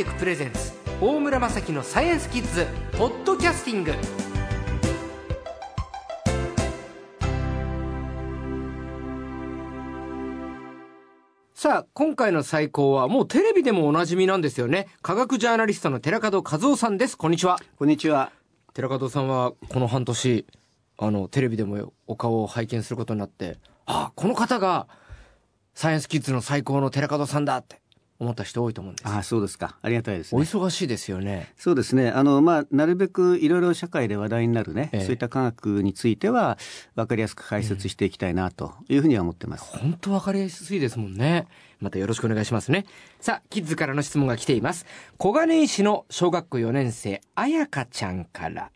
テクプレゼンツ大村雅樹のサイエンスキッズポッドキャスティング。さあ今回の最高はもうテレビでもおなじみなんですよね。科学ジャーナリストの寺門和夫さんです。こんにちは。こんにちは。寺門さんはこの半年あのテレビでもお顔を拝見することになってあこの方がサイエンスキッズの最高の寺門さんだって思った人多いと思うんですああ、そうですか。ありがたいですおね。忙しいですよねそうですね。あの、まあ、なるべくいろいろ社会で話題になるね、ええそういった科学については、わかりやすく解説していきたいな、というふうには思ってます。本当わかりやすいですもんねまたよろしくお願いしますねさあキッズからの質問が来ています小金井市の小学校4年生あやかちゃんから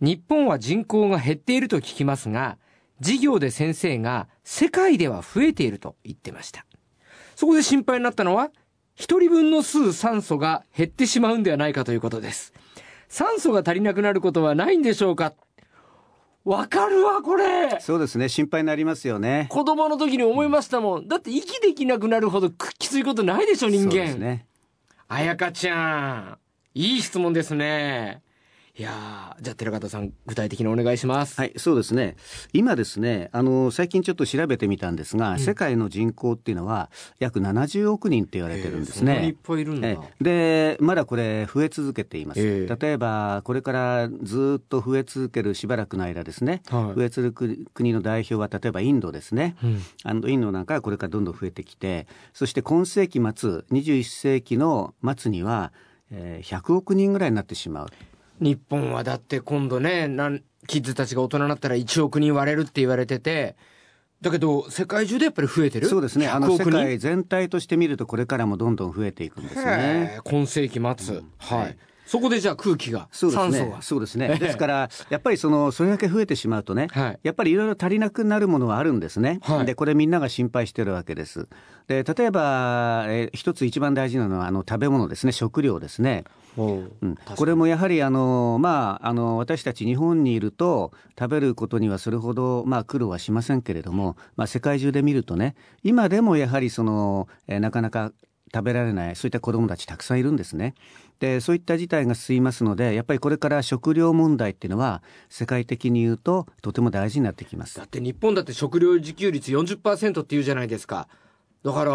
日本は人口が減っていると聞きますが授業で先生が世界では増えていると言ってましたそこで心配になったのは一人分の吸う酸素が減ってしまうんではないかということです酸素が足りなくなることはないんでしょうか？わかるわこれそうですね。心配になりますよね。子供の時に思いましたもん。だって息できなくなるほどくきついことないでしょ、人そうです間。ね。あやかちゃん。いい質問ですね。いやーじゃあ寺方さん、具体的にお願いします。はい、そうですね。今ですね、あの、最近ちょっと調べてみたんですが、世界の人口っていうのは約70億人って言われてるんですね。ぱいいるんだ。ええで、まだこれ増え続けています。ええ例えば、これからずっと増え続けるしばらくの間ですね、はい増え続く国の代表は例えばインドですね。うんあのインドなんかはこれからどんどん増えてきて、そして今世紀末、21世紀の末には、えー100億人ぐらいになってしまう。日本はだって今度ね、なんキッズたちが大人になったら1億人割れるって言われてて、だけど世界中でやっぱり増えてる？そうですね。あ100の世界全体として見るとこれからもどんどん増えていくんですね。今世紀末、はい、はいそこでじゃあ空気が、そうです酸素が。。ねそうですね。ええですから、やっぱりその、それだけ増えてしまうとね、はいやっぱりいろいろ足りなくなるものはあるんですね。はいで、これみんなが心配してるわけです。で、例えば、えー一つ一番大事なのは、あの、食べ物ですね、食料ですね。おううんこれもやはりあの、まあ、あの私たち日本にいると食べることにはそれほど、まあ、苦労はしませんけれども、まあ、世界中で見るとね今でもやはりその、えーなかなか食べられないそういった子どもたちたくさんいるんですね。でそういった事態が進みますのでやっぱりこれから食料問題っていうのは世界的に言うととても大事になってきますだ。って日本だって食料自給率40%って言うじゃないですか。だから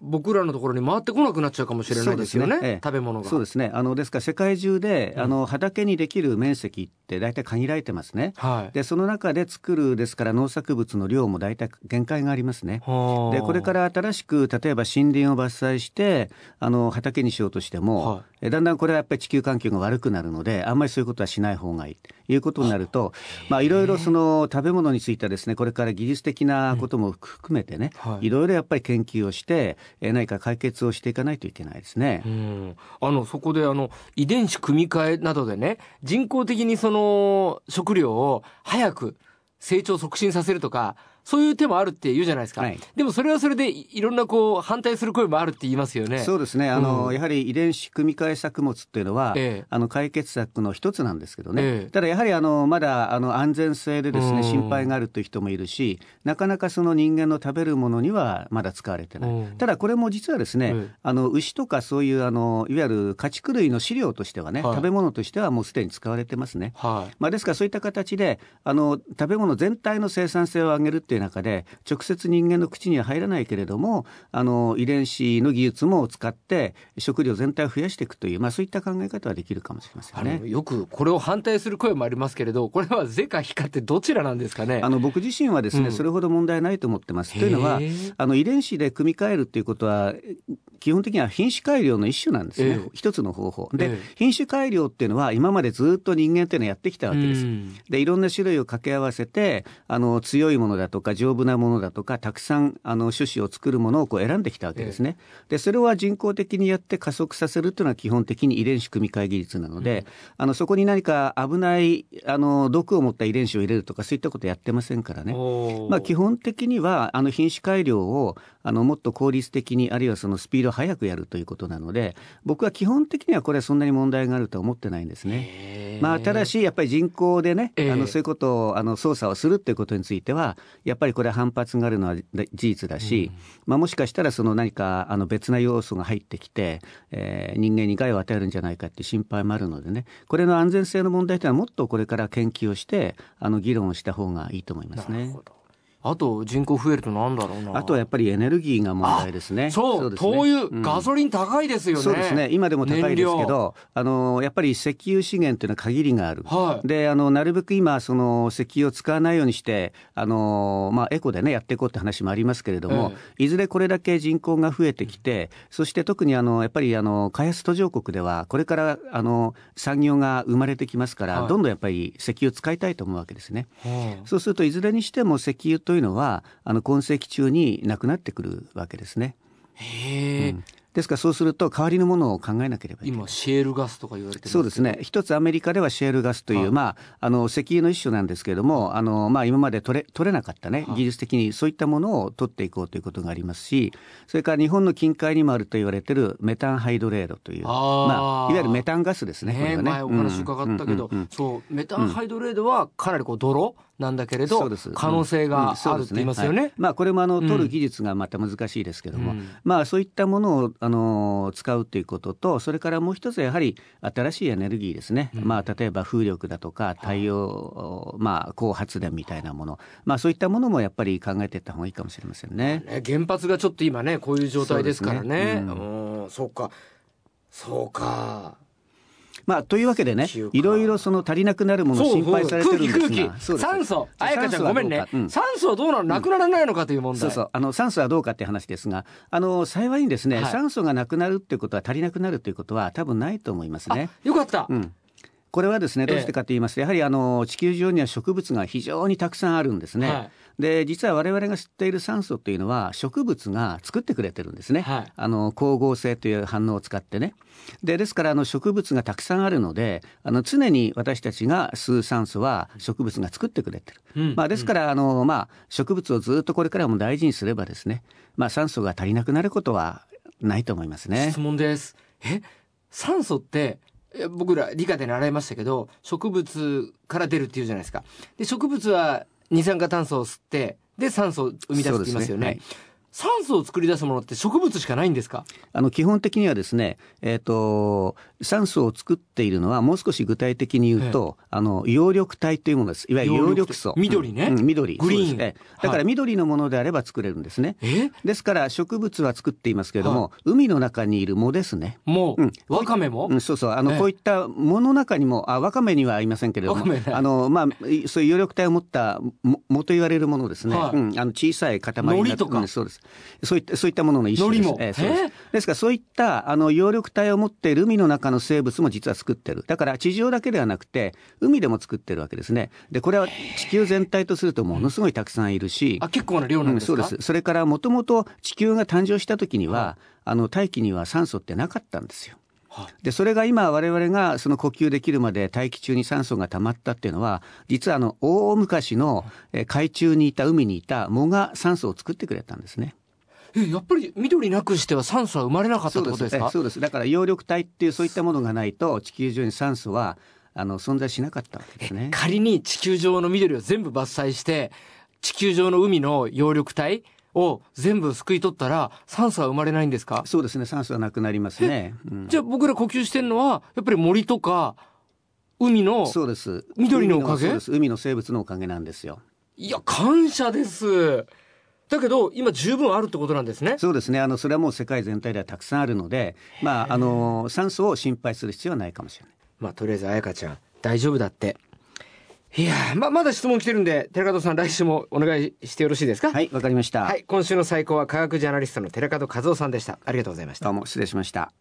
僕らのところに回ってこなくなっちゃうかもしれないですよね。ねええ食べ物が。そうですねあのですから世界中で、あの畑にできる面積って大体限られてますね。はい。でその中で作るですから農作物の量も大体限界がありますね。はあでこれから新しく例えば森林を伐採してあの畑にしようとしても、はえだんだんこれはやっぱり地球環境が悪くなるのであんまりそういうことはしない方がいいということになるとまあいろいろその食べ物についてはですねこれから技術的なことも含めてね、はいいろいろやっぱり研究をしてえ何か解決をしていかないといけないですね。うん、あのそこであの遺伝子組み換えなどでね人工的にそのの食料を早く成長促進させるとかそういう手もあるって言うじゃないですか、はい。でもそれはそれでいいろんなこう反対する声もあるって言いますよね。そうですね。あの、うん。やはり遺伝子組み換え作物っていうのは、ええ。あの解決策の一つなんですけどね、ええ。ただやはりあのまだあの安全性でですうん。ね心配があるという人もいるしなかなかその人間の食べるものにはまだ使われてない、うん。ただこれも実はですね、ええ。あの牛とかそういうあのいわゆる家畜類の飼料としてはね、はい。食べ物としてはもうすでに使われてますね。はい。まあ、ですからそういった形であの食べ物全体の生産性を上げるっていう中で直接人間の口には入らないけれどもあの遺伝子の技術も使って食料全体を増やしていくという、まあ、そういった考え方はできるかもしれませんね。よくこれを反対する声もありますけれどこれは是か非かってどちらなんですかね？あの僕自身はですね、うんそれほど問題ないと思ってます。というのはあの遺伝子で組み換えるっていうことは基本的には品種改良の一種なんですね、ええ。一つの方法。で、ええ。品種改良っていうのは今までずっと人間っていうのはやってきたわけです。うん。でいろんな種類を掛け合わせてあの強いものだとか丈夫なものだとかたくさんあの種子を作るものをこう選んできたわけですね。でそれは人工的にやって加速させるっていうのは基本的に遺伝子組み換え技術なので、あのそこに何か危ないあの毒を持った遺伝子を入れるとかそういったことやってませんからね。まあ、基本的にはあの品種改良をあのもっと効率的にあるいはそのスピードを速くやるということなので僕は基本的にはこれはそんなに問題があるとは思ってないんですね。まあ、ただしやっぱり人口でね、あのそういうことをあの操作をするっていうことについてはやっぱりこれ反発があるのは事実だし、うん、まあ、もしかしたらその何かあの別な要素が入ってきて、えー、人間に害を与えるんじゃないかっていう心配もあるのでねこれの安全性の問題というのはもっとこれから研究をしてあの議論をした方がいいと思いますね。あと人口増えるとなんだろうな。あとはやっぱりエネルギーが問題ですね。そう、そうね、灯油、うん、ガソリン高いですよね。そうですね。今でも高いですけど、あのやっぱり石油資源っていうのは限りがある。はい、で、あのなるべく今その石油を使わないようにして、あのまあエコでねやっていこうって話もありますけれども、ええ、いずれこれだけ人口が増えてきて、そして特にあのやっぱりあの開発途上国ではこれからあの産業が生まれてきますから、はい、どんどんやっぱり石油を使いたいと思うわけですね。はい、そうするといずれにしても石油というのはあの今世紀中になくなってくるわけですね。へえ、うん、ですからそうすると代わりのものを考えなければいけない。今シェールガスとか言われてそうですね。一つアメリカではシェールガスという、はい、まああの石油の一種なんですけれども、あのまあ今まで取れ取れなかったね、技術的にそういったものを取っていこうということがありますし、それから日本の近海にもあると言われているメタンハイドレードという、まあいわゆるメタンガスですね。ねね前お話伺ったけど、そうメタンハイドレードはかなりこう泥、なんだけれど可能性があるって言いますよね。まあこれもあの取る技術がまた難しいですけども、まあそういったものをあの使うということとそれからもう一つはやはり新しいエネルギーですね、うん、まあ、例えば風力だとか太陽、まあ、光発電みたいなもの、まあ、そういったものもやっぱり考えていった方がいいかもしれませんね。ね原発がちょっと今ねこういう状態ですからね。そう、ね。うん、そうか。そうかまあ、というわけでね、いろいろその足りなくなるもの心配されてるんですが、空気酸素、彩香ちゃんごめんね、うん、酸素はどうなの、なくならないのかという問題。そうそう、あの酸素はどうかって話ですが、あの幸いにですね、はい、酸素がなくなるっていうことは足りなくなるということは多分ないと思いますね。よかった。うんこれはですねどうしてかと言いますと、やはりあの地球上には植物が非常にたくさんあるんですね。はい。で実は我々が知っている酸素というのは植物が作ってくれてるんですね、はい、あの光合成という反応を使ってね。でですからあの植物がたくさんあるのであの常に私たちが吸う酸素は植物が作ってくれてる、うん、まあ、ですからあの、まあ、植物をずっとこれからも大事にすればですね、まあ、酸素が足りなくなることはないと思いますね。質問です。え酸素って僕ら理科で習いましたけど植物から出るっていうじゃないですか。で植物は二酸化炭素を吸ってで酸素を生み出すって言いますよね。酸素を作り出すものって植物しかないんですか？あの基本的にはですね、えーと、酸素を作っているのはもう少し具体的に言うと、あの葉緑体というものです。いわゆる葉緑素。緑ね、うん、緑。グリーン、ね、だから緑のものであれば作れるんですね、はい、ですから植物は作っていますけれども、はい、海の中にいる藻ですね。もう、うん、わかめも、うん、そうそう。あのこういった藻の中にもあわかめには合いませんけれどもあのまあそういう葉緑体を持った藻と言われるものですね、はい、うん、あの小さい塊になって、そうですそういったそういったものの一種です。えー、そうですですからそういったあの葉緑体を持っている海の中の生物も実は作ってる。だから地上だけではなくて海でも作ってるわけですね。でこれは地球全体とするとものすごいたくさんいるし、あ結構な量なんですか、うん、そうです。それからもともと地球が誕生した時には、あの大気には酸素ってなかったんですよ。でそれが今我々がその呼吸できるまで大気中に酸素が溜まったっていうのは実はあの大昔の海中にいた海にいた藻が酸素を作ってくれたんですね。えやっぱり緑なくしては酸素は生まれなかったってことですか？そうです。だから葉緑体っていうそういったものがないと地球上に酸素はあの存在しなかったわけですね。仮に地球上の緑を全部伐採して地球上の海の葉緑体を全部すくい取ったら酸素は生まれないんですか？そうですね。酸素はなくなりますね、うん、じゃあ僕ら呼吸してるのはやっぱり森とか海のそうです。緑のおかげ？海の生物のおかげなんですよ。いや感謝です。だけど今十分あるってことなんですね。そうですね。あのそれはもう世界全体ではたくさんあるので、まああの酸素を心配する必要はないかもしれない。まあとりあえず彩香ちゃん大丈夫だって。いやままだ質問来てるんで寺門さん来週もお願いしてよろしいですか？はいわかりました。はい今週の最高は科学ジャーナリストの寺門和夫さんでした。ありがとうございました。どうも失礼しました。